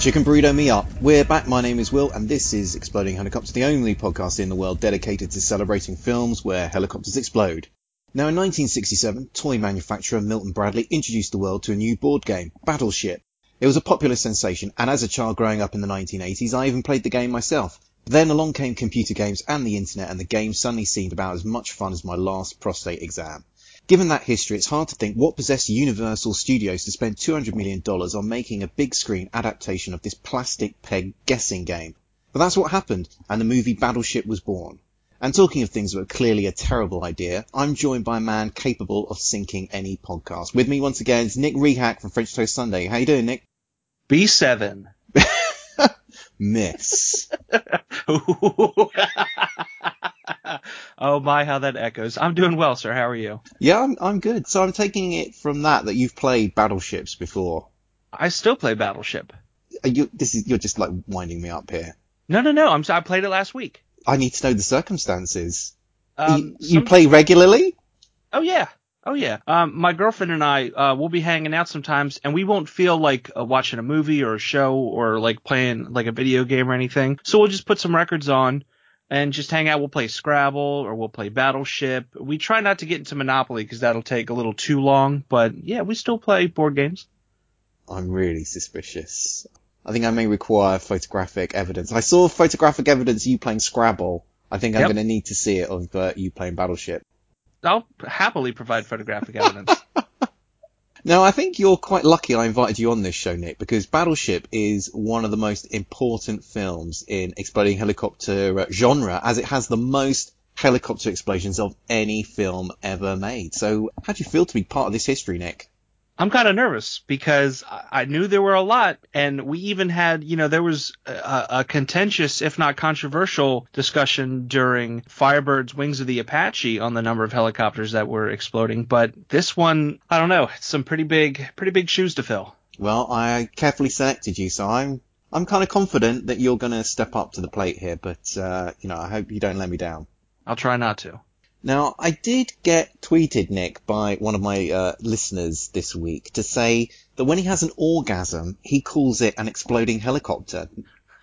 Chicken burrito me up. We're back. My name is Will, and this is Exploding Helicopters, the only podcast in the world dedicated to celebrating films where helicopters explode. Now, in 1967, toy manufacturer Milton Bradley introduced the world to a new board game, Battleship. It was a popular sensation, and as a child growing up in the 1980s, I even played the game myself. But then along came computer games and the internet, and the game suddenly seemed about as much fun as my last prostate exam. Given that history, it's hard to think what possessed Universal Studios to spend $200 million on making a big screen adaptation of this plastic peg guessing game. But that's what happened, and the movie Battleship was born. And talking of things that were clearly a terrible idea, I'm joined by a man capable of sinking any podcast. With me once again is Nick Rehak from French Toast Sunday. How you doing, Nick? B7. Miss. oh my, how that echoes. I'm doing well, sir. How are you? Yeah, I'm, I'm good. So I'm taking it from that that you've played battleships before. I still play Battleship. Are you, this is, you're just like winding me up here. No, no, no. I'm, I played it last week. I need to know the circumstances. Um, you, you play regularly? Oh yeah. Oh yeah. Um, my girlfriend and I, uh, will be hanging out sometimes and we won't feel like uh, watching a movie or a show or like playing like a video game or anything. So we'll just put some records on and just hang out. We'll play Scrabble or we'll play Battleship. We try not to get into Monopoly because that'll take a little too long, but yeah, we still play board games. I'm really suspicious. I think I may require photographic evidence. I saw photographic evidence of you playing Scrabble. I think I'm Yep. going to need to see it of uh, you playing Battleship. I'll happily provide photographic evidence. Now, I think you're quite lucky I invited you on this show, Nick, because Battleship is one of the most important films in exploding helicopter uh, genre, as it has the most helicopter explosions of any film ever made. So, how do you feel to be part of this history, Nick? I'm kind of nervous because I knew there were a lot, and we even had, you know, there was a, a contentious, if not controversial, discussion during Fire Birds Wings of the Apache on the number of helicopters that were exploding. But this one, I don't know, it's some pretty big, pretty big shoes to fill. Well, I carefully selected you, so I'm I'm kind of confident that you're going to step up to the plate here. But uh, you know, I hope you don't let me down. I'll try not to. Now, I did get tweeted, Nick, by one of my uh, listeners this week to say that when he has an orgasm, he calls it an exploding helicopter.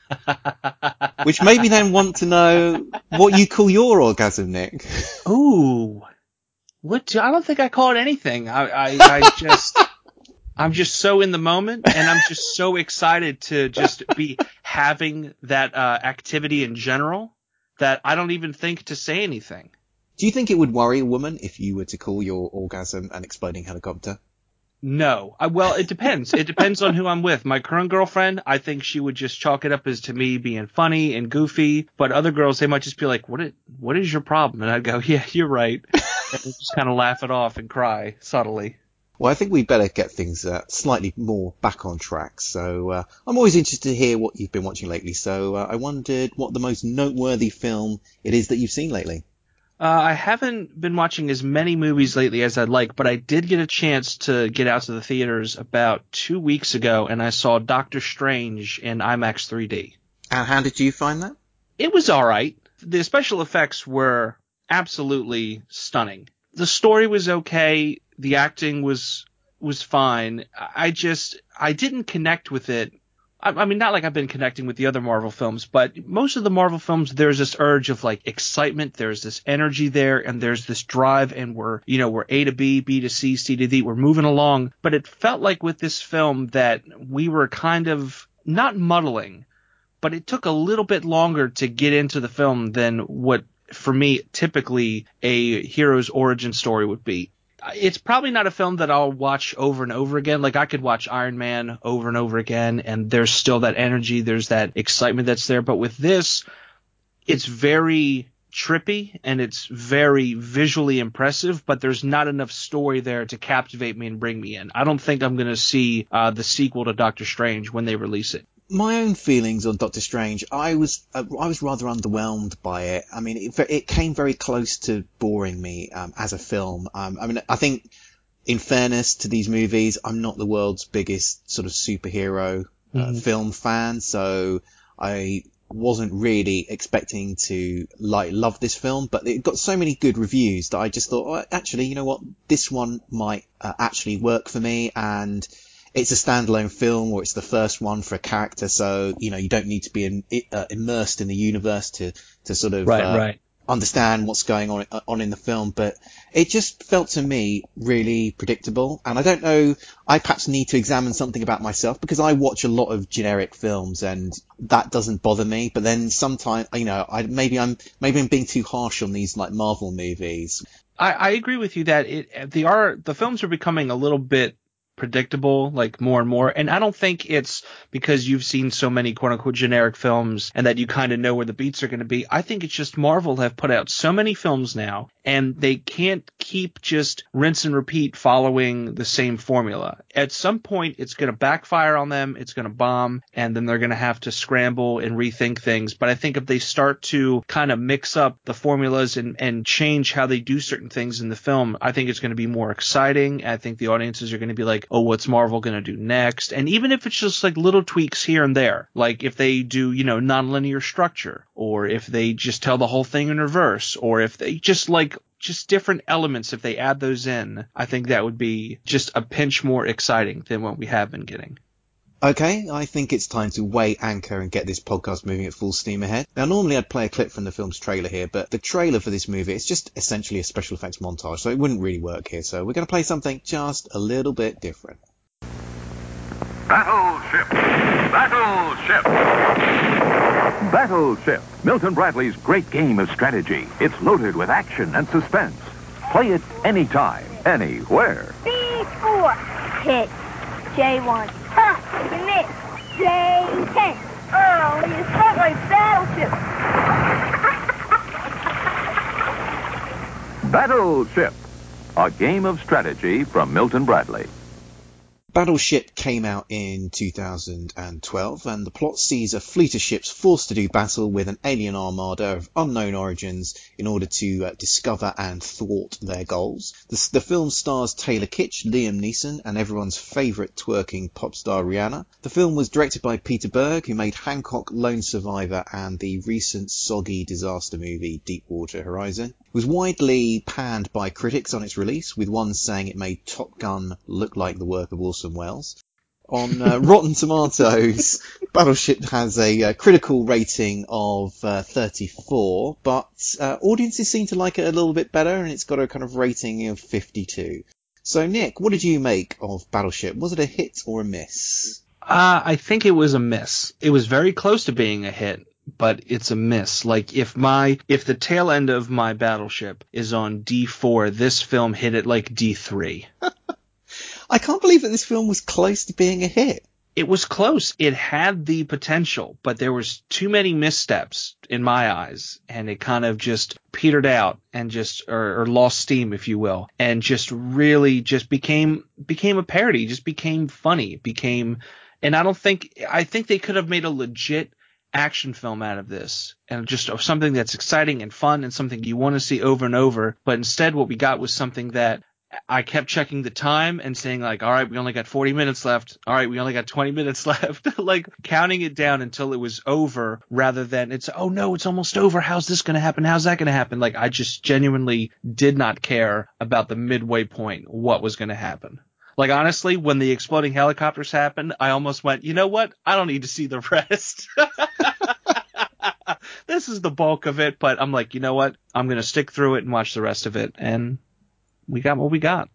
Which made me then want to know what you call your orgasm, Nick. Ooh, what? do- I don't think I call it anything. I, I, I just, I'm just so in the moment, and I'm just so excited to just be having that uh, activity in general that I don't even think to say anything. Do you think it would worry a woman if you were to call your orgasm an exploding helicopter? No, I, well, it depends. It depends on who I'm with. My current girlfriend, I think she would just chalk it up as to me being funny and goofy. But other girls, they might just be like, "What? Is, what is your problem?" And I'd go, "Yeah, you're right," and just kind of laugh it off and cry subtly. Well, I think we better get things uh, slightly more back on track. So uh, I'm always interested to hear what you've been watching lately. So uh, I wondered what the most noteworthy film it is that you've seen lately. Uh, I haven't been watching as many movies lately as I'd like, but I did get a chance to get out to the theaters about two weeks ago, and I saw Doctor Strange in IMAX 3D. And how did you find that? It was alright. The special effects were absolutely stunning. The story was okay. The acting was was fine. I just I didn't connect with it. I, I mean, not like I've been connecting with the other Marvel films, but most of the Marvel films, there's this urge of like excitement. There's this energy there, and there's this drive, and we're you know we're A to B, B to C, C to D. We're moving along. But it felt like with this film that we were kind of not muddling, but it took a little bit longer to get into the film than what for me typically a hero's origin story would be. It's probably not a film that I'll watch over and over again. Like I could watch Iron Man over and over again and there's still that energy, there's that excitement that's there, but with this it's very trippy and it's very visually impressive, but there's not enough story there to captivate me and bring me in. I don't think I'm going to see uh, the sequel to Doctor Strange when they release it. My own feelings on Doctor Strange, I was uh, I was rather underwhelmed by it. I mean, it, it came very close to boring me um, as a film. Um, I mean, I think, in fairness to these movies, I'm not the world's biggest sort of superhero uh, Mhm. film fan, so I wasn't really expecting to like love this film, but it got so many good reviews that I just thought, oh, actually, you know what, this one might uh, actually work for me, and it's a standalone film or it's the first one for a character, so you know you don't need to be in, uh, immersed in the universe to to sort of right, uh, right. understand what's going on uh, on in the film. But it just felt to me really predictable, and I don't know. I perhaps need to examine something about myself because I watch a lot of generic films, and that doesn't bother me. But then sometimes, you know, I maybe I'm maybe I'm being too harsh on these like Marvel movies. I, I agree with you that it the are the films are becoming a little bit predictable, like more and more. And I don't think it's because you've seen so many quote unquote generic films and that you kind of know where the beats are going to be. I think it's just Marvel have put out so many films now and they can't keep just rinse and repeat following the same formula. At some point, it's going to backfire on them. It's going to bomb and then they're going to have to scramble and rethink things. But I think if they start to kind of mix up the formulas and, and change how they do certain things in the film, I think it's going to be more exciting. I think the audiences are going to be like, oh, what's Marvel going to do next? And even if it's just like little tweaks here and there, like if they do, you know, nonlinear structure, or if they just tell the whole thing in reverse, or if they just like just different elements, if they add those in, I think that would be just a pinch more exciting than what we have been getting. Okay, I think it's time to weigh anchor and get this podcast moving at full steam ahead. Now, normally I'd play a clip from the film's trailer here, but the trailer for this movie is just essentially a special effects montage, so it wouldn't really work here. So we're going to play something just a little bit different. Battleship! Battleship! Battleship, Milton Bradley's great game of strategy. It's loaded with action and suspense. Play it anytime, anywhere. B4. Hit. J1. Ha! You missed. J10. Oh, you struck my battleship. Battleship, a game of strategy from Milton Bradley. Battleship came out in 2012, and the plot sees a fleet of ships forced to do battle with an alien armada of unknown origins in order to uh, discover and thwart their goals. The, the, film stars Taylor Kitsch, Liam Neeson, and everyone's favourite twerking pop star Rihanna. The film was directed by Peter Berg, who made Hancock, Lone Survivor, and the recent soggy disaster movie Deepwater Horizon. It was widely panned by critics on its release, with one saying it made Top Gun look like the work of Orson Welles. On uh, Rotten Tomatoes, Battleship has a uh, critical rating of uh, 34, but uh, audiences seem to like it a little bit better, and it's got a kind of rating of 52. So, Nick, what did you make of Battleship? Was it a hit or a miss? Uh, I think it was a miss. It was very close to being a hit but it's a miss. Like if my if the tail end of my battleship is on D4, this film hit it like D3. I can't believe that this film was close to being a hit. It was close. It had the potential, but there was too many missteps in my eyes, and it kind of just petered out and just or, or lost steam, if you will, and just really just became became a parody, just became funny, became. And I don't think I think they could have made a legit action film out of this and just something that's exciting and fun and something you want to see over and over. But instead, what we got was something that I kept checking the time and saying like, all right, we only got 40 minutes left. All right, we only got 20 minutes left. like counting it down until it was over rather than it's, oh no, it's almost over. How's this going to happen? How's that going to happen? Like I just genuinely did not care about the midway point, what was going to happen. Like honestly, when the exploding helicopters happened, I almost went, you know what? I don't need to see the rest. this is the bulk of it, but I'm like, you know what? I'm gonna stick through it and watch the rest of it, and we got what we got.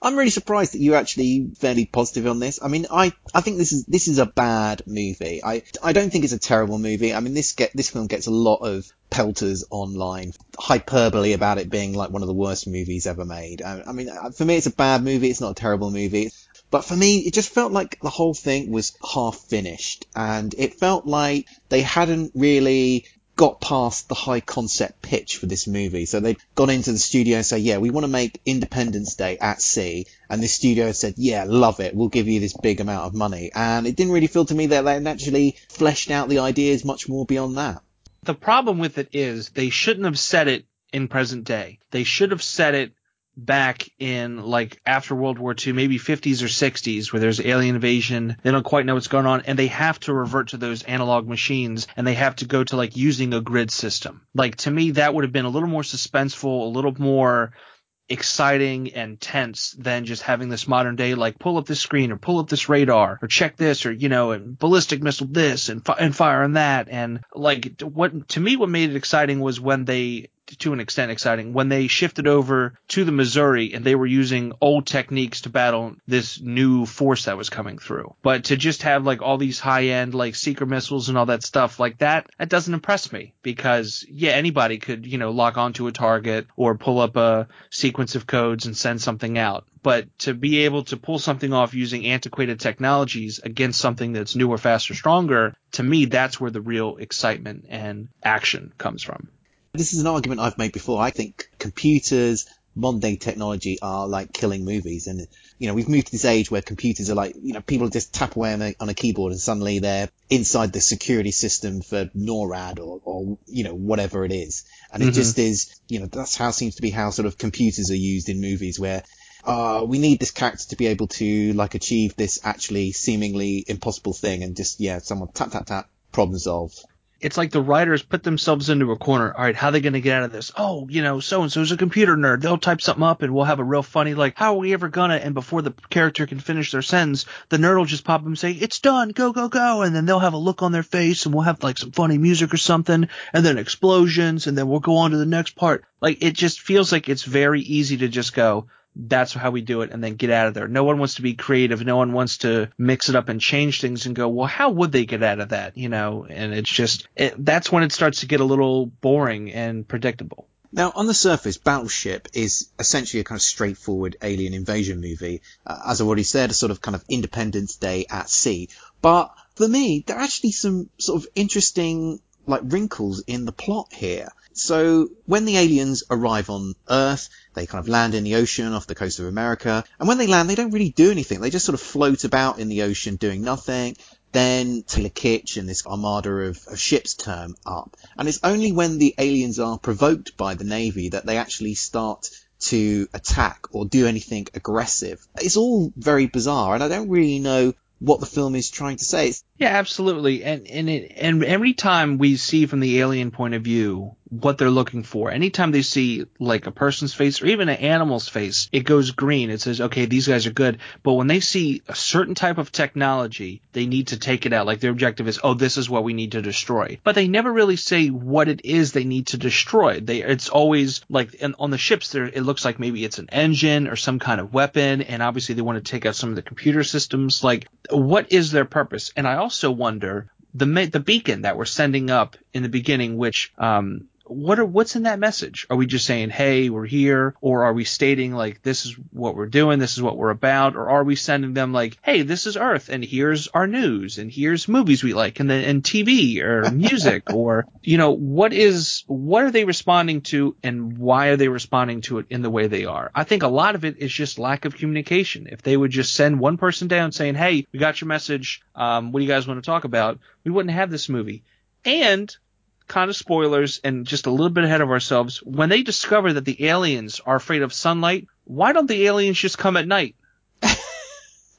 I'm really surprised that you're actually fairly positive on this. I mean, I, I think this is this is a bad movie. I I don't think it's a terrible movie. I mean, this get this film gets a lot of pelters online, hyperbole about it being like one of the worst movies ever made. I, I mean, for me, it's a bad movie. It's not a terrible movie. But for me, it just felt like the whole thing was half finished and it felt like they hadn't really got past the high concept pitch for this movie. So they'd gone into the studio and say, yeah, we want to make Independence Day at sea. And the studio said, yeah, love it. We'll give you this big amount of money. And it didn't really feel to me that they actually fleshed out the ideas much more beyond that. The problem with it is they shouldn't have said it in present day. They should have said it back in like after World War II, maybe 50s or 60s, where there's alien invasion. They don't quite know what's going on, and they have to revert to those analog machines, and they have to go to like using a grid system. Like to me, that would have been a little more suspenseful, a little more exciting and tense than just having this modern day like pull up this screen or pull up this radar or check this or you know and ballistic missile this and, fi- and fire on that and like what to me what made it exciting was when they to an extent exciting when they shifted over to the Missouri and they were using old techniques to battle this new force that was coming through. But to just have like all these high end like seeker missiles and all that stuff like that, that doesn't impress me because yeah, anybody could, you know, lock onto a target or pull up a sequence of codes and send something out. But to be able to pull something off using antiquated technologies against something that's newer, faster, stronger, to me, that's where the real excitement and action comes from. This is an argument I've made before. I think computers, modern day technology are like killing movies. And, you know, we've moved to this age where computers are like, you know, people just tap away on a, on a keyboard and suddenly they're inside the security system for NORAD or, or you know, whatever it is. And it Mhm. just is, you know, that's how seems to be how sort of computers are used in movies where uh, we need this character to be able to like achieve this actually seemingly impossible thing and just, yeah, someone tap, tap, tap, problem solved. It's like the writers put themselves into a corner. All right, how are they going to get out of this? Oh, you know, so and so's a computer nerd. They'll type something up and we'll have a real funny, like, how are we ever gonna? And before the character can finish their sentence, the nerd will just pop up and say, it's done, go, go, go. And then they'll have a look on their face and we'll have like some funny music or something and then explosions and then we'll go on to the next part. Like, it just feels like it's very easy to just go, that's how we do it and then get out of there. No one wants to be creative. No one wants to mix it up and change things and go, well, how would they get out of that? You know, and it's just, it, that's when it starts to get a little boring and predictable. Now, on the surface, Battleship is essentially a kind of straightforward alien invasion movie. Uh, as I've already said, a sort of kind of Independence Day at sea. But for me, there are actually some sort of interesting, like, wrinkles in the plot here. So, when the aliens arrive on Earth, they kind of land in the ocean off the coast of America. And when they land, they don't really do anything. They just sort of float about in the ocean doing nothing. Then Taylor and this armada of, of ships turn up. And it's only when the aliens are provoked by the Navy that they actually start to attack or do anything aggressive. It's all very bizarre and I don't really know what the film is trying to say. Yeah, absolutely. And and it, and every time we see from the alien point of view what they're looking for, anytime they see like a person's face or even an animal's face, it goes green. It says, okay, these guys are good. But when they see a certain type of technology, they need to take it out. Like their objective is, oh, this is what we need to destroy. But they never really say what it is they need to destroy. They it's always like and on the ships there, it looks like maybe it's an engine or some kind of weapon, and obviously they want to take out some of the computer systems. Like, what is their purpose? And I also wonder the the beacon that we're sending up in the beginning, which um what are what's in that message? Are we just saying, "Hey, we're here," or are we stating like this is what we're doing, this is what we're about, or are we sending them like, "Hey, this is Earth, and here's our news, and here's movies we like, and then and TV or music, or you know, what is what are they responding to, and why are they responding to it in the way they are? I think a lot of it is just lack of communication. If they would just send one person down saying, "Hey, we got your message. Um, what do you guys want to talk about?" We wouldn't have this movie. And kind of spoilers and just a little bit ahead of ourselves. When they discover that the aliens are afraid of sunlight, why don't the aliens just come at night?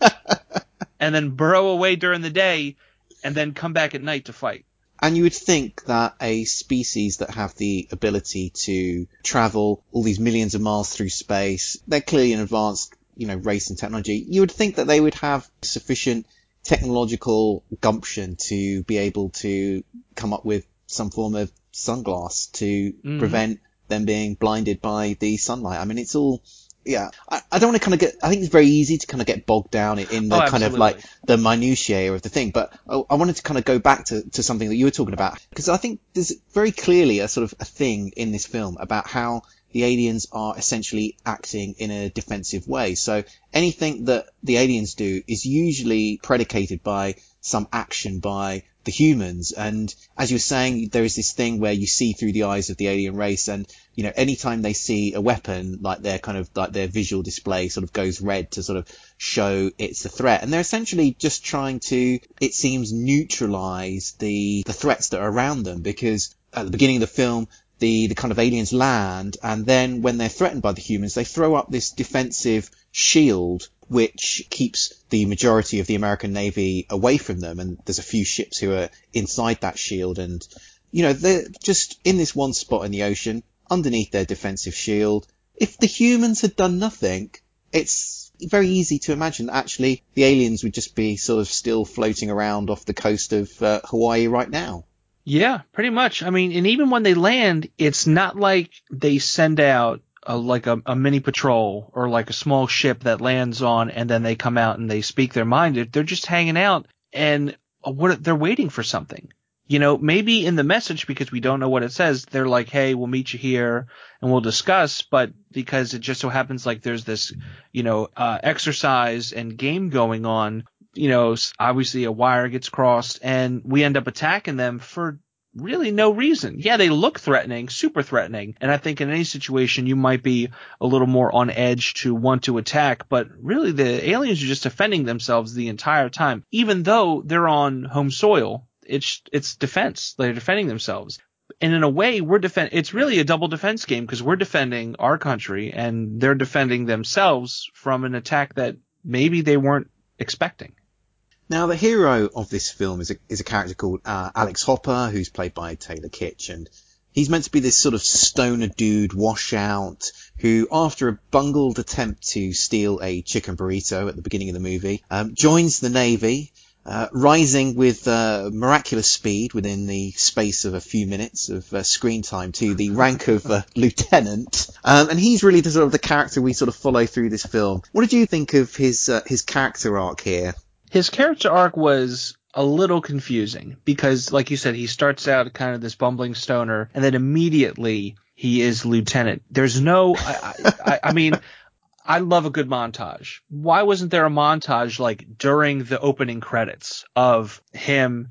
and then burrow away during the day and then come back at night to fight. and you would think that a species that have the ability to travel all these millions of miles through space, they're clearly an advanced, you know, race and technology. You would think that they would have sufficient technological gumption to be able to come up with some form of sunglass to Mhm. prevent them being blinded by the sunlight. I mean, it's all, yeah. I, I don't want to kind of get, I think it's very easy to kind of get bogged down in, in the Oh, kind of like the minutiae of the thing, but I, I wanted to kind of go back to, to something that you were talking about because I think there's very clearly a sort of a thing in this film about how the aliens are essentially acting in a defensive way. So anything that the aliens do is usually predicated by some action by the humans. And as you were saying, there is this thing where you see through the eyes of the alien race and, you know, anytime they see a weapon, like their kind of, like their visual display sort of goes red to sort of show it's a threat. And they're essentially just trying to, it seems, neutralize the, the threats that are around them because at the beginning of the film, the, the kind of aliens land and then when they're threatened by the humans, they throw up this defensive shield which keeps the majority of the American Navy away from them. And there's a few ships who are inside that shield and, you know, they're just in this one spot in the ocean underneath their defensive shield. if the humans had done nothing, it's very easy to imagine that actually the aliens would just be sort of still floating around off the coast of uh, Hawaii right now. Yeah, pretty much. I mean, and even when they land, it's not like they send out a, like a, a mini patrol or like a small ship that lands on and then they come out and they speak their mind. They're just hanging out and what they're waiting for something. You know, maybe in the message because we don't know what it says, they're like, "Hey, we'll meet you here and we'll discuss." But because it just so happens like there's this, you know, uh, exercise and game going on, you know, obviously a wire gets crossed and we end up attacking them for really no reason. Yeah, they look threatening, super threatening. And I think in any situation you might be a little more on edge to want to attack, but really the aliens are just defending themselves the entire time. Even though they're on home soil, it's, it's defense. They're defending themselves. And in a way, we're defend, it's really a double defense game because we're defending our country and they're defending themselves from an attack that maybe they weren't expecting. Now, the hero of this film is a, is a character called uh, Alex Hopper, who's played by Taylor Kitsch, and he's meant to be this sort of stoner dude, washout, who, after a bungled attempt to steal a chicken burrito at the beginning of the movie, um, joins the Navy, uh, rising with uh, miraculous speed within the space of a few minutes of uh, screen time to the rank of uh, lieutenant. Um, and he's really the sort of the character we sort of follow through this film. What did you think of his uh, his character arc here? His character arc was a little confusing because, like you said, he starts out kind of this bumbling stoner, and then immediately he is lieutenant. There's no, I, I, I mean. I love a good montage. Why wasn't there a montage like during the opening credits of him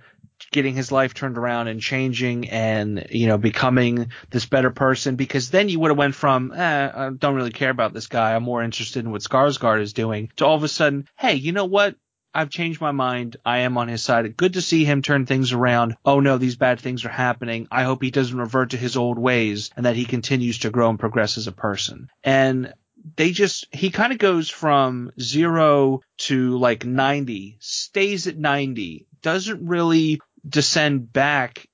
getting his life turned around and changing and you know becoming this better person because then you would have went from eh, I don't really care about this guy I'm more interested in what Skarsgård is doing to all of a sudden hey you know what I've changed my mind. I am on his side. Good to see him turn things around. Oh no, these bad things are happening. I hope he doesn't revert to his old ways and that he continues to grow and progress as a person. And they just, he kind of goes from zero to like 90, stays at 90, doesn't really descend back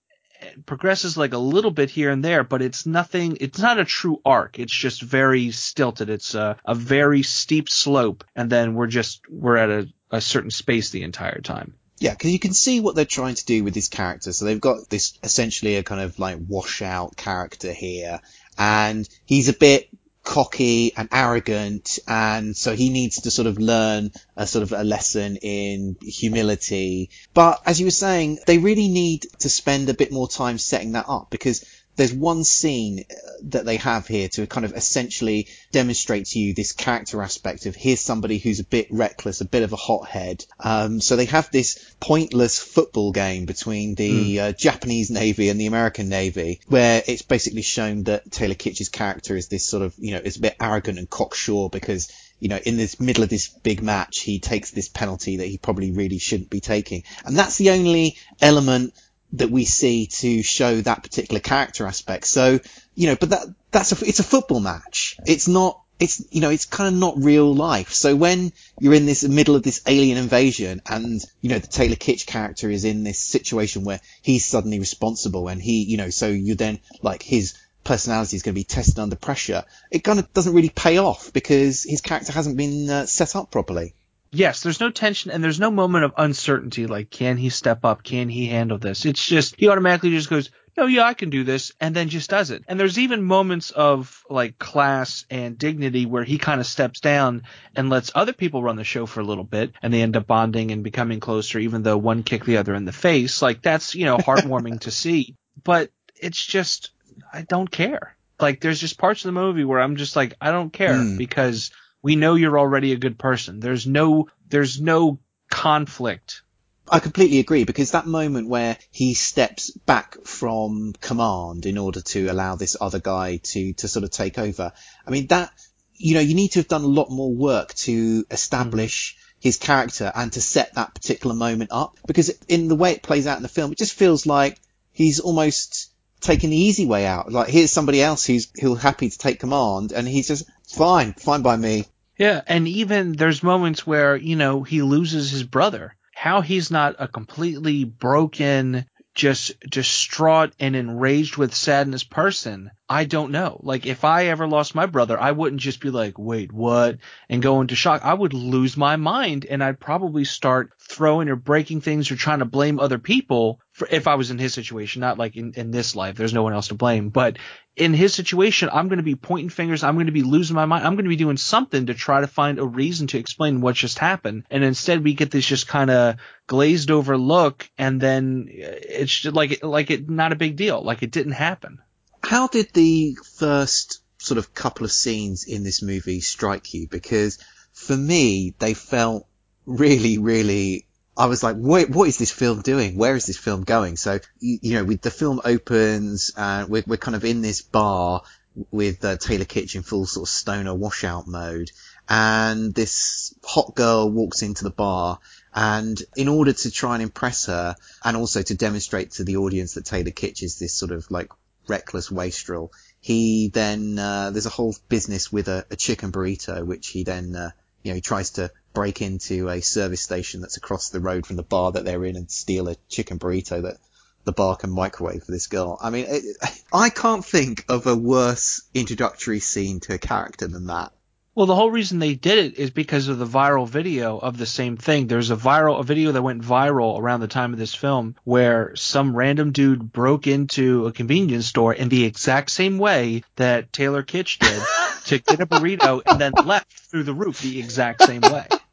progresses like a little bit here and there, but it's nothing, it's not a true arc. It's just very stilted. It's a, a very steep slope. And then we're just, we're at a, a certain space the entire time. Yeah, because you can see what they're trying to do with this character. So they've got this essentially a kind of like washout character here, and he's a bit cocky and arrogant, and so he needs to sort of learn a sort of a lesson in humility. But as you were saying, they really need to spend a bit more time setting that up because there's one scene uh, that they have here to kind of essentially demonstrate to you this character aspect of here's somebody who's a bit reckless, a bit of a hothead. Um, so they have this pointless football game between the mm. uh, Japanese Navy and the American Navy, where it's basically shown that Taylor Kitsch's character is this sort of, you know, is a bit arrogant and cocksure because you know, in this middle of this big match, he takes this penalty that he probably really shouldn't be taking. And that's the only element that we see to show that particular character aspect. So, you know, but that, that's a, it's a football match. It's not, it's, you know, it's kind of not real life. So when you're in this middle of this alien invasion and, you know, the Taylor Kitsch character is in this situation where he's suddenly responsible and he, you know, so you then like his personality is going to be tested under pressure. It kind of doesn't really pay off because his character hasn't been uh, set up properly yes, there's no tension and there's no moment of uncertainty. Like, can he step up? Can he handle this? It's just, he automatically just goes, no, yeah, I can do this, and then just does it. And there's even moments of like class and dignity where he kind of steps down and lets other people run the show for a little bit, and they end up bonding and becoming closer, even though one kicked the other in the face. Like that's you know heartwarming to see, but it's just I don't care. Like there's just parts of the movie where I'm just like I don't care mm. because we know you're already a good person. There's no there's no conflict. I completely agree because that moment where he steps back from command in order to allow this other guy to to sort of take over. I mean that you know you need to have done a lot more work to establish his character and to set that particular moment up because in the way it plays out in the film it just feels like he's almost taking the easy way out. Like here's somebody else who's who's happy to take command and he's just fine, fine by me. Yeah, and even there's moments where, you know, he loses his brother. How he's not a completely broken, just distraught and enraged with sadness person, I don't know. Like if I ever lost my brother, I wouldn't just be like, wait, what? And go into shock. I would lose my mind and I'd probably start throwing or breaking things or trying to blame other people for, if I was in his situation, not like in, in this life. There's no one else to blame, but in his situation, I'm going to be pointing fingers. I'm going to be losing my mind. I'm going to be doing something to try to find a reason to explain what just happened. And instead we get this just kind of glazed over look and then uh, it's just like, like it, not a big deal. Like it didn't happen. How did the first sort of couple of scenes in this movie strike you? Because for me, they felt really, really I was like, what is this film doing? Where is this film going? So, you, you know, with the film opens and we're, we're kind of in this bar with uh, Taylor Kitsch in full sort of stoner washout mode. And this hot girl walks into the bar and in order to try and impress her and also to demonstrate to the audience that Taylor Kitsch is this sort of like reckless wastrel, he then, uh, there's a whole business with a, a chicken burrito, which he then, uh, you know, he tries to break into a service station that's across the road from the bar that they're in and steal a chicken burrito that the bar can microwave for this girl. I mean, it, I can't think of a worse introductory scene to a character than that. Well, the whole reason they did it is because of the viral video of the same thing. There's a viral, a video that went viral around the time of this film where some random dude broke into a convenience store in the exact same way that Taylor Kitsch did to get a burrito and then left through the roof the exact same way.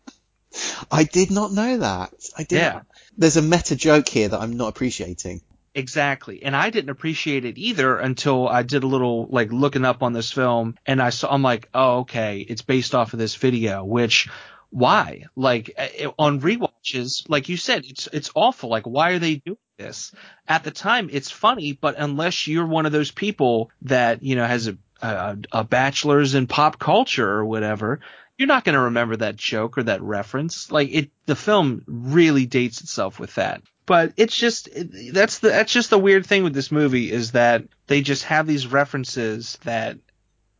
I did not know that. I did. Yeah. There's a meta joke here that I'm not appreciating. Exactly. And I didn't appreciate it either until I did a little like looking up on this film and I saw, I'm like, oh, okay, it's based off of this video, which why? Like uh, on rewatches, like you said, it's, it's awful. Like, why are they doing this? At the time, it's funny, but unless you're one of those people that, you know, has a, a, a bachelor's in pop culture or whatever, you're not going to remember that joke or that reference. Like it, the film really dates itself with that but it's just that's the that's just the weird thing with this movie is that they just have these references that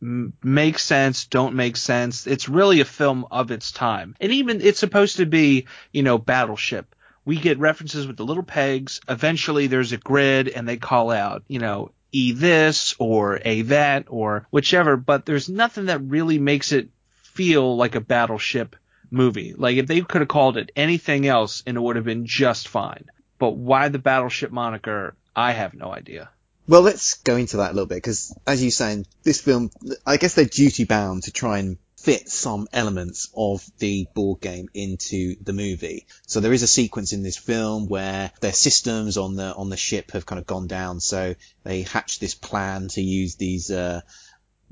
m- make sense, don't make sense. It's really a film of its time, and even it's supposed to be you know Battleship. We get references with the little pegs. Eventually, there's a grid, and they call out you know E this or A that or whichever, but there's nothing that really makes it feel like a battleship movie. Like if they could have called it anything else and it would have been just fine. But why the battleship moniker? I have no idea. Well, let's go into that a little bit because, as you're saying, this film, I guess they're duty bound to try and fit some elements of the board game into the movie. So there is a sequence in this film where their systems on the on the ship have kind of gone down. So they hatch this plan to use these uh,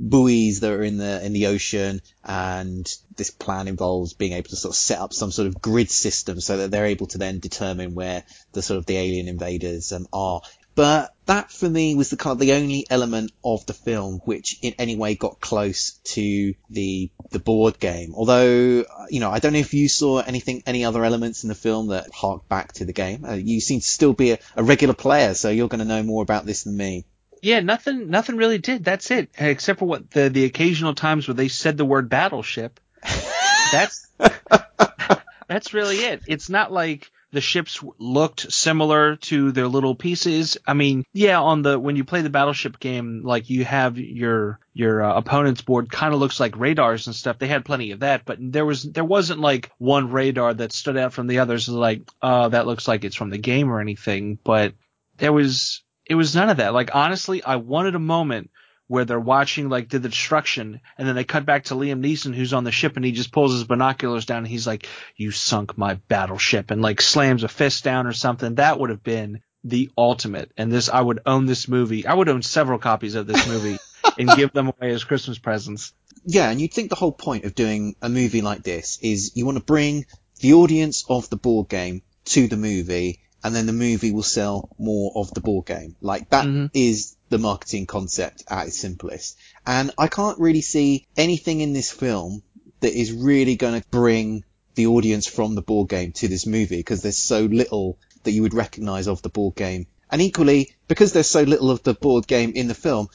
buoys that are in the in the ocean, and this plan involves being able to sort of set up some sort of grid system so that they're able to then determine where the sort of the alien invaders um, are. But that for me was the kind of the only element of the film which in any way got close to the the board game. Although you know I don't know if you saw anything any other elements in the film that hark back to the game. Uh, you seem to still be a, a regular player, so you're going to know more about this than me. Yeah, nothing, nothing really did. That's it, except for what the the occasional times where they said the word battleship. that's that's really it. It's not like the ships looked similar to their little pieces. I mean, yeah, on the when you play the battleship game, like you have your your uh, opponent's board kind of looks like radars and stuff. They had plenty of that, but there was there wasn't like one radar that stood out from the others. Like, oh, that looks like it's from the game or anything. But there was it was none of that. Like honestly, I wanted a moment where they're watching like the destruction and then they cut back to Liam Neeson who's on the ship and he just pulls his binoculars down and he's like, You sunk my battleship and like slams a fist down or something. That would have been the ultimate. And this I would own this movie. I would own several copies of this movie and give them away as Christmas presents. Yeah, and you'd think the whole point of doing a movie like this is you want to bring the audience of the board game to the movie and then the movie will sell more of the board game. Like that mm-hmm. is the marketing concept at its simplest. And I can't really see anything in this film that is really going to bring the audience from the board game to this movie because there's so little that you would recognize of the board game. And equally, because there's so little of the board game in the film,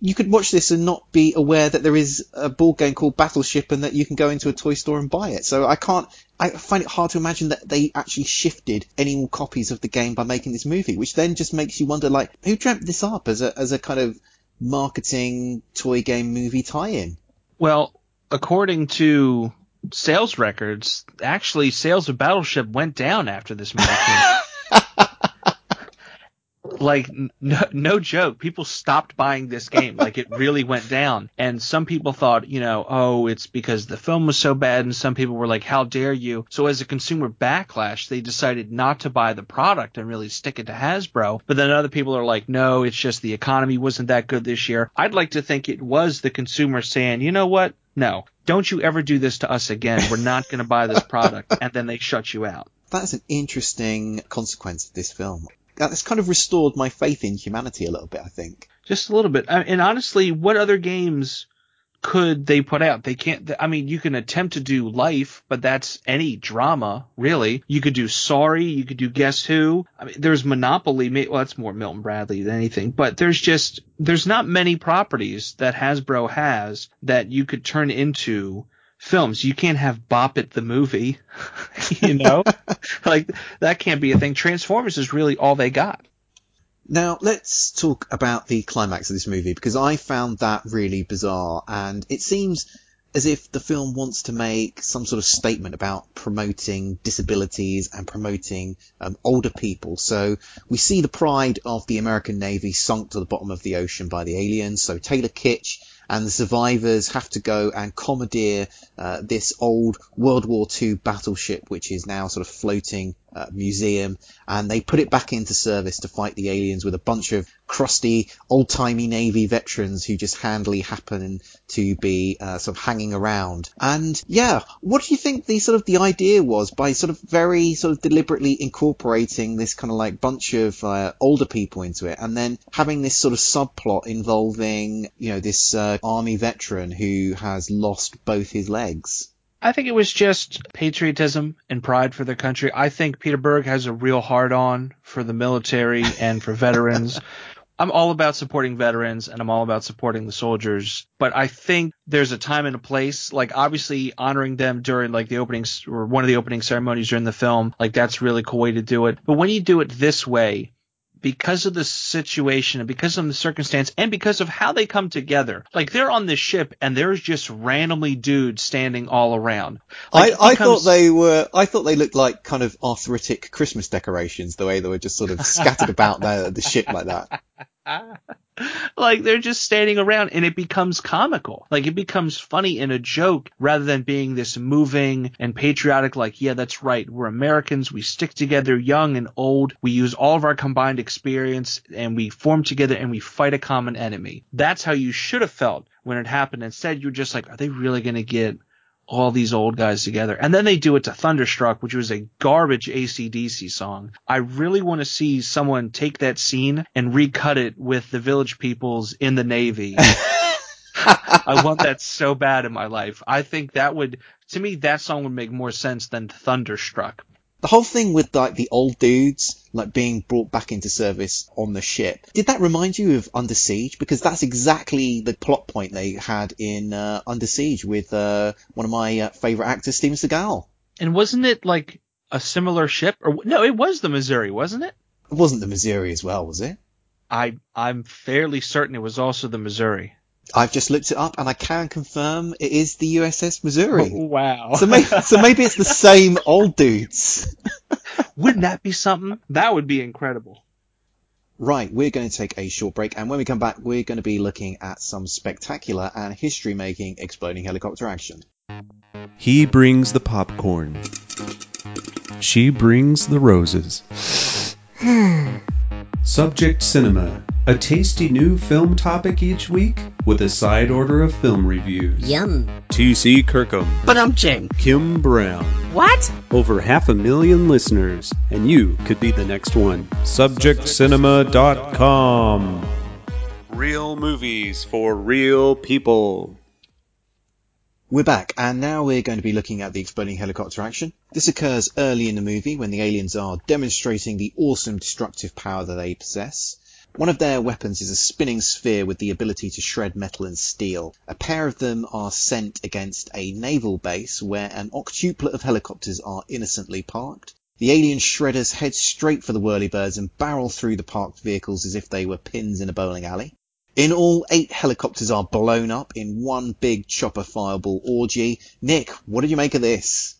you could watch this and not be aware that there is a board game called Battleship and that you can go into a toy store and buy it. So I can't I find it hard to imagine that they actually shifted any more copies of the game by making this movie, which then just makes you wonder, like, who dreamt this up as a, as a kind of marketing toy game movie tie-in? Well, according to sales records, actually sales of Battleship went down after this movie. like no, no joke people stopped buying this game. Like it really went down. And some people thought you know oh it's because the film was so bad. And some people were like how dare you? So as a consumer backlash they decided not to buy the product and really stick it to Hasbro. But then other people are like no it's just the economy wasn't that good this year. I'd like to think it was the consumer saying you know what? No. Don't you ever do this to us again. We're not going to buy this product. And then they shut you out. That's an interesting consequence of this film. That's kind of restored my faith in humanity a little bit, I think. just a little bit. And honestly, what other games could they put out? They can't. I mean, you can attempt to do Life, but that's any drama, really. You could do Sorry. You could do Guess Who. I mean, there's Monopoly. Well, that's more Milton Bradley than anything. But there's just there's not many properties that Hasbro has that you could turn into films. You can't have Bop It the movie, you know, like that can't be a thing. Transformers is really all they got. Now, let's talk about the climax of this movie because I found that really bizarre and it seems as if the film wants to make some sort of statement about promoting disabilities and promoting um, older people. So we see the pride of the American Navy sunk to the bottom of the ocean by the aliens. So Taylor Kitsch and the survivors have to go and commandeer uh, this old World War II battleship, which is now sort of floating uh, museum, and they put it back into service to fight the aliens with a bunch of crusty, old-timey Navy veterans who just handily happen to be uh, sort of hanging around. And yeah, what do you think the sort of the idea was by sort of very sort of deliberately incorporating this kind of like bunch of uh, older people into it, and then having this sort of subplot involving you know this uh, army veteran who has lost both his legs? I think it was just patriotism and pride for their country. I think Peter Berg has a real hard on for the military and for veterans. I'm all about supporting veterans and I'm all about supporting the soldiers, but I think there's a time and a place, like obviously honoring them during like the opening or one of the opening ceremonies during the film, like that's a really cool way to do it. But when you do it this way, because of the situation and because of the circumstance and because of how they come together. Like they're on this ship and there's just randomly dudes standing all around. Like, I, I becomes- thought they were. I thought they looked like kind of arthritic Christmas decorations, the way they were just sort of scattered about the the ship like that. like they're just standing around and it becomes comical. Like it becomes funny in a joke rather than being this moving and patriotic like, yeah, that's right. We're Americans. We stick together young and old. We use all of our combined experience and we form together and we fight a common enemy. That's how you should have felt when it happened. Instead, you're just like, are they really going to get all these old guys together. And then they do it to Thunderstruck, which was a garbage AC/DC song. I really want to see someone take that scene and recut it with the Village People's in the Navy. I want that so bad in my life. I think that would, to me, that song would make more sense than Thunderstruck. The whole thing with like the old dudes like being brought back into service on the ship. Did that remind you of Under Siege? Because that's exactly the plot point they had in uh, Under Siege with uh, one of my uh, favorite actors, Steven Seagal. And wasn't it like a similar ship? Or no, it was the Missouri, wasn't it? It wasn't the Missouri as well, was it? I I'm fairly certain it was also the Missouri. I've just looked it up and I can confirm it is the USS Missouri. Oh, wow. So maybe, so maybe it's the same old dudes. Wouldn't that be something? That would be incredible. Right, we're going to take a short break, and when we come back, we're going to be looking at some spectacular and history-making exploding helicopter action. He brings the popcorn. She brings the roses. Subject Cinema. A tasty new film topic each week with a side order of film reviews. Yum. T.C. Kirkham. But I'm Jim. Kim Brown. What? Over half a million listeners, and you could be the next one. SubjectCinema.com. Real movies for real people. We're back, and now we're going to be looking at the exploding helicopter action. This occurs early in the movie when the aliens are demonstrating the awesome destructive power that they possess. One of their weapons is a spinning sphere with the ability to shred metal and steel. A pair of them are sent against a naval base where an octuplet of helicopters are innocently parked. The alien shredders head straight for the whirlybirds and barrel through the parked vehicles as if they were pins in a bowling alley. In all, eight helicopters are blown up in one big chopper fireball orgy. Nick, what did you make of this?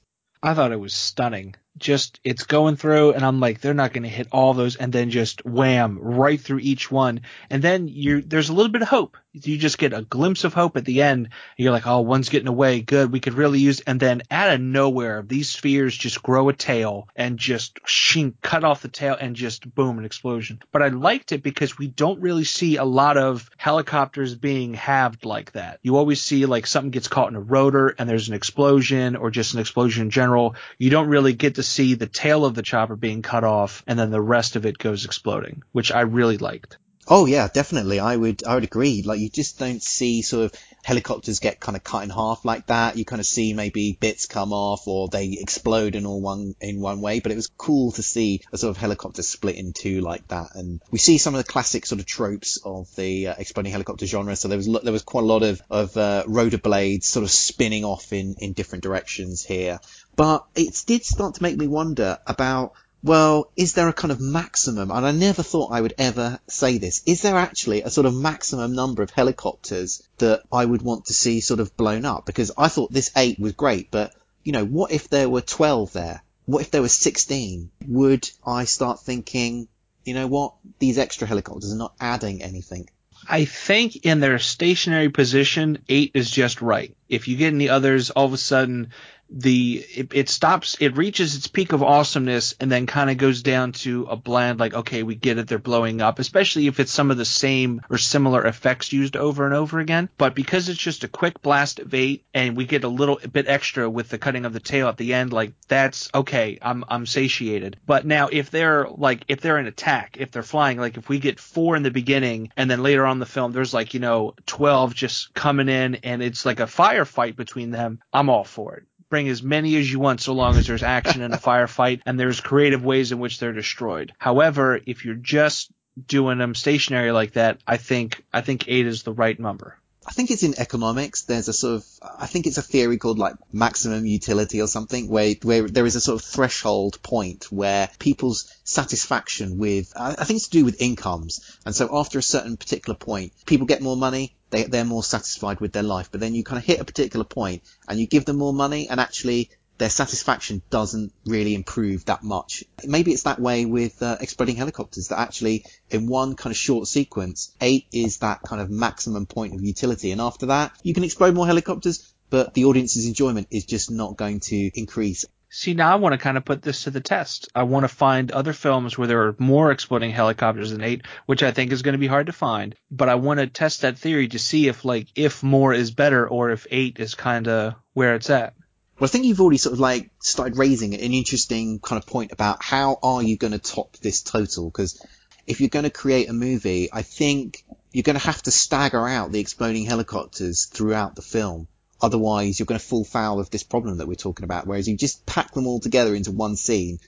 I thought it was stunning. Just it's going through, and I'm like, they're not going to hit all those, and then just wham right through each one, and then you there's a little bit of hope. You just get a glimpse of hope at the end. you're like, oh, one's getting away, good, we could really use. And then out of nowhere, these spheres just grow a tail and just shing, cut off the tail, and just boom, an explosion. But I liked it because we don't really see a lot of helicopters being halved like that. You always see like something gets caught in a rotor, and there's an explosion, or just an explosion in general. You don't really get to see the tail of the chopper being cut off and then the rest of it goes exploding, which I really liked. Oh yeah, definitely. I would I would agree. Like you just don't see sort of helicopters get kind of cut in half like that. You kind of see maybe bits come off or they explode in all one in one way. But it was cool to see a sort of helicopter split in two like that. And we see some of the classic sort of tropes of the uh, exploding helicopter genre. So there was there was quite a lot of of uh, rotor blades sort of spinning off in in different directions here. But it did start to make me wonder about well, is there a kind of maximum? And I never thought I would ever say this. Is there actually a sort of maximum number of helicopters that I would want to see sort of blown up? Because I thought this eight was great, but you know, what if there were 12 there? What if there were 16? Would I start thinking, you know what? These extra helicopters are not adding anything. I think in their stationary position, eight is just right. If you get any others, all of a sudden the it, it, stops it reaches its peak of awesomeness and then kind of goes down to a bland like okay we get it they're blowing up especially if it's some of the same or similar effects used over and over again. But because it's just a quick blast of eight and we get a little bit extra with the cutting of the tail at the end like that's okay i'm i'm satiated. But now if they're like if they're in attack if they're flying like if we get four in the beginning and then later on the film there's like you know 12 just coming in and it's like a firefight between them i'm all for it bring as many as you want so long as there's action in a firefight and there's creative ways in which they're destroyed. However, if you're just doing them stationary like that, I think I think eight is the right number. I think it's in economics. There's a sort of, I think it's a theory called like maximum utility or something where, where there is a sort of threshold point where people's satisfaction with, I think it's to do with incomes. And so after a certain particular point, people get more money, they, they're more satisfied with their life. But then you kind of hit a particular point and you give them more money and actually their satisfaction doesn't really improve that much. Maybe it's that way with uh, exploding helicopters that actually in one kind of short sequence, eight is that kind of maximum point of utility. And after that, you can explode more helicopters, but the audience's enjoyment is just not going to increase. See, now I want to kind of put this to the test. I want to find other films where there are more exploding helicopters than eight, which I think is going to be hard to find. But I want to test that theory to see if, like, if more is better or if eight is kind of where it's at. Well, I think you've already sort of like started raising an interesting kind of point about how are you going to top this total? Because if you're going to create a movie, I think you're going to have to stagger out the exploding helicopters throughout the film. Otherwise, you're going to fall foul of this problem that we're talking about. Whereas you just pack them all together into one scene,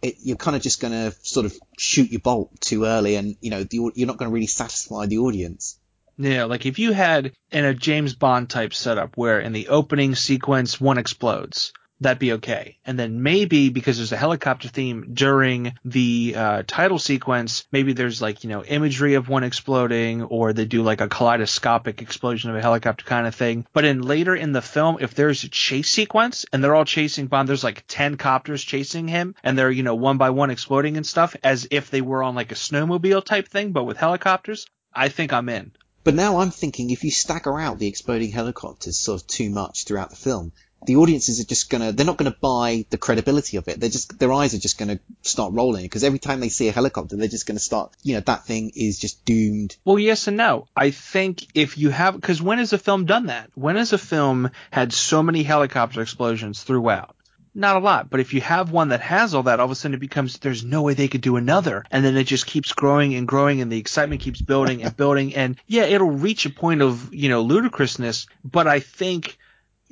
it, you're kind of just going to sort of shoot your bolt too early, and you know the, you're not going to really satisfy the audience. Yeah, like if you had in a James Bond type setup where in the opening sequence one explodes, that'd be okay. And then maybe because there's a helicopter theme during the uh, title sequence, maybe there's like, you know, imagery of one exploding or they do like a kaleidoscopic explosion of a helicopter kind of thing. But in later in the film, if there's a chase sequence and they're all chasing Bond, there's like 10 copters chasing him and they're, you know, one by one exploding and stuff as if they were on like a snowmobile type thing, but with helicopters. I think I'm in. But now I'm thinking if you stagger out the exploding helicopters sort of too much throughout the film, the audiences are just gonna, they're not gonna buy the credibility of it. They're just, their eyes are just gonna start rolling because every time they see a helicopter, they're just gonna start, you know, that thing is just doomed. Well, yes and no. I think if you have, because when has a film done that? When has a film had so many helicopter explosions throughout? Not a lot, but if you have one that has all that, all of a sudden it becomes there's no way they could do another, and then it just keeps growing and growing, and the excitement keeps building and building, and yeah, it'll reach a point of you know ludicrousness, but I think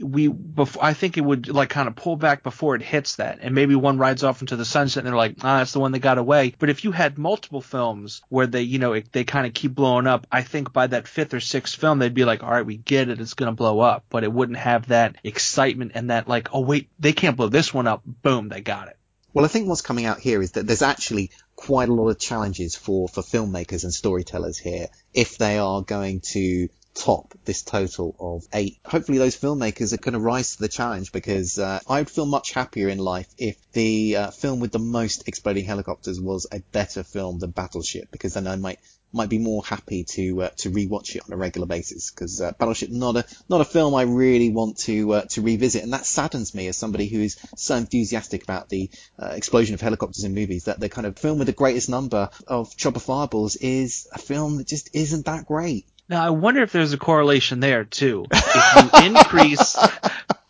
we before I think it would like kind of pull back before it hits that, and maybe one rides off into the sunset, and they're like, ah, that's the one that got away. But if you had multiple films where they, you know, it, they kind of keep blowing up, I think by that fifth or sixth film, they'd be like, all right, we get it, it's gonna blow up, but it wouldn't have that excitement and that like, oh wait, they can't blow this one up, boom, they got it. Well, I think what's coming out here is that there's actually quite a lot of challenges for, for filmmakers and storytellers here if they are going to top this total of eight. Hopefully those filmmakers are going to rise to the challenge because uh, I'd feel much happier in life if the uh, film with the most exploding helicopters was a better film than Battleship because then I might might be more happy to uh, to rewatch it on a regular basis because uh, Battleship not a not a film I really want to uh, to revisit and that saddens me as somebody who is so enthusiastic about the uh, explosion of helicopters in movies that the kind of film with the greatest number of chopper fireballs is a film that just isn't that great. Now I wonder if there's a correlation there too. If you increase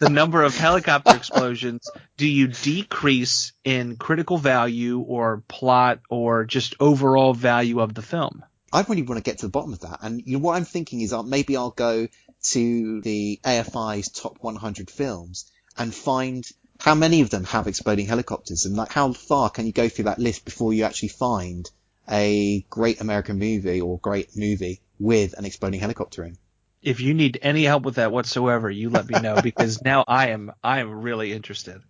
the number of helicopter explosions, do you decrease in critical value or plot or just overall value of the film? I really want to get to the bottom of that. And you know, what I'm thinking is I'll, maybe I'll go to the AFI's top 100 films and find how many of them have exploding helicopters and like how far can you go through that list before you actually find a great American movie or great movie with an exploding helicopter in. If you need any help with that whatsoever, you let me know because now I am I am really interested.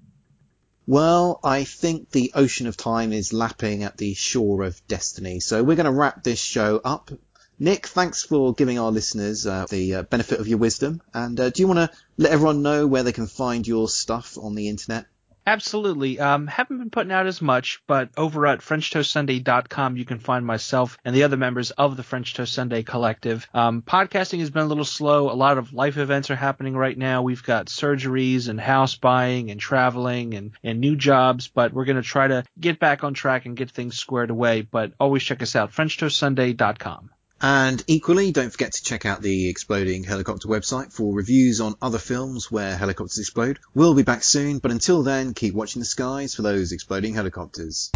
Well, I think the ocean of time is lapping at the shore of destiny. So we're going to wrap this show up. Nick, thanks for giving our listeners uh, the uh, benefit of your wisdom. And uh, do you want to let everyone know where they can find your stuff on the internet? Absolutely. Um, haven't been putting out as much, but over at FrenchToastSunday.com, you can find myself and the other members of the French Toast Sunday collective. Um, podcasting has been a little slow. A lot of life events are happening right now. We've got surgeries and house buying and traveling and, and new jobs, but we're going to try to get back on track and get things squared away. But always check us out, FrenchToastSunday.com. And equally, don't forget to check out the Exploding Helicopter website for reviews on other films where helicopters explode. We'll be back soon, but until then, keep watching the skies for those exploding helicopters.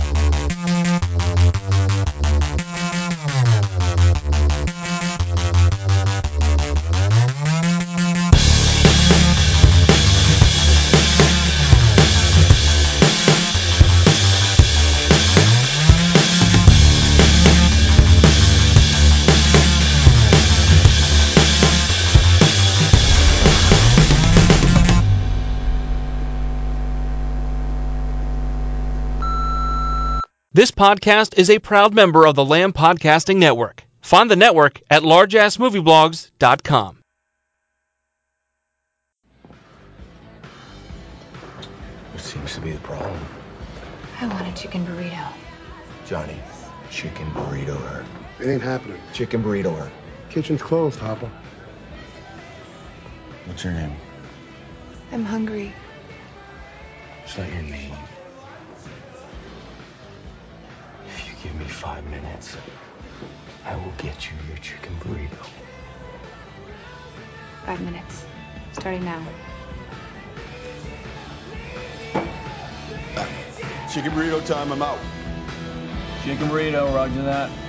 This podcast is a proud member of the Lamb Podcasting Network. Find the network at largeassmovieblogs.com. What seems to be the problem? I want a chicken burrito. Johnny, chicken burrito her. It ain't happening. Chicken burrito her. Kitchen's closed, Papa. What's your name? I'm hungry. It's not your name. Give me five minutes, I will get you your chicken burrito. Five minutes. Starting now. Chicken burrito time, I'm out. Chicken burrito, roger that.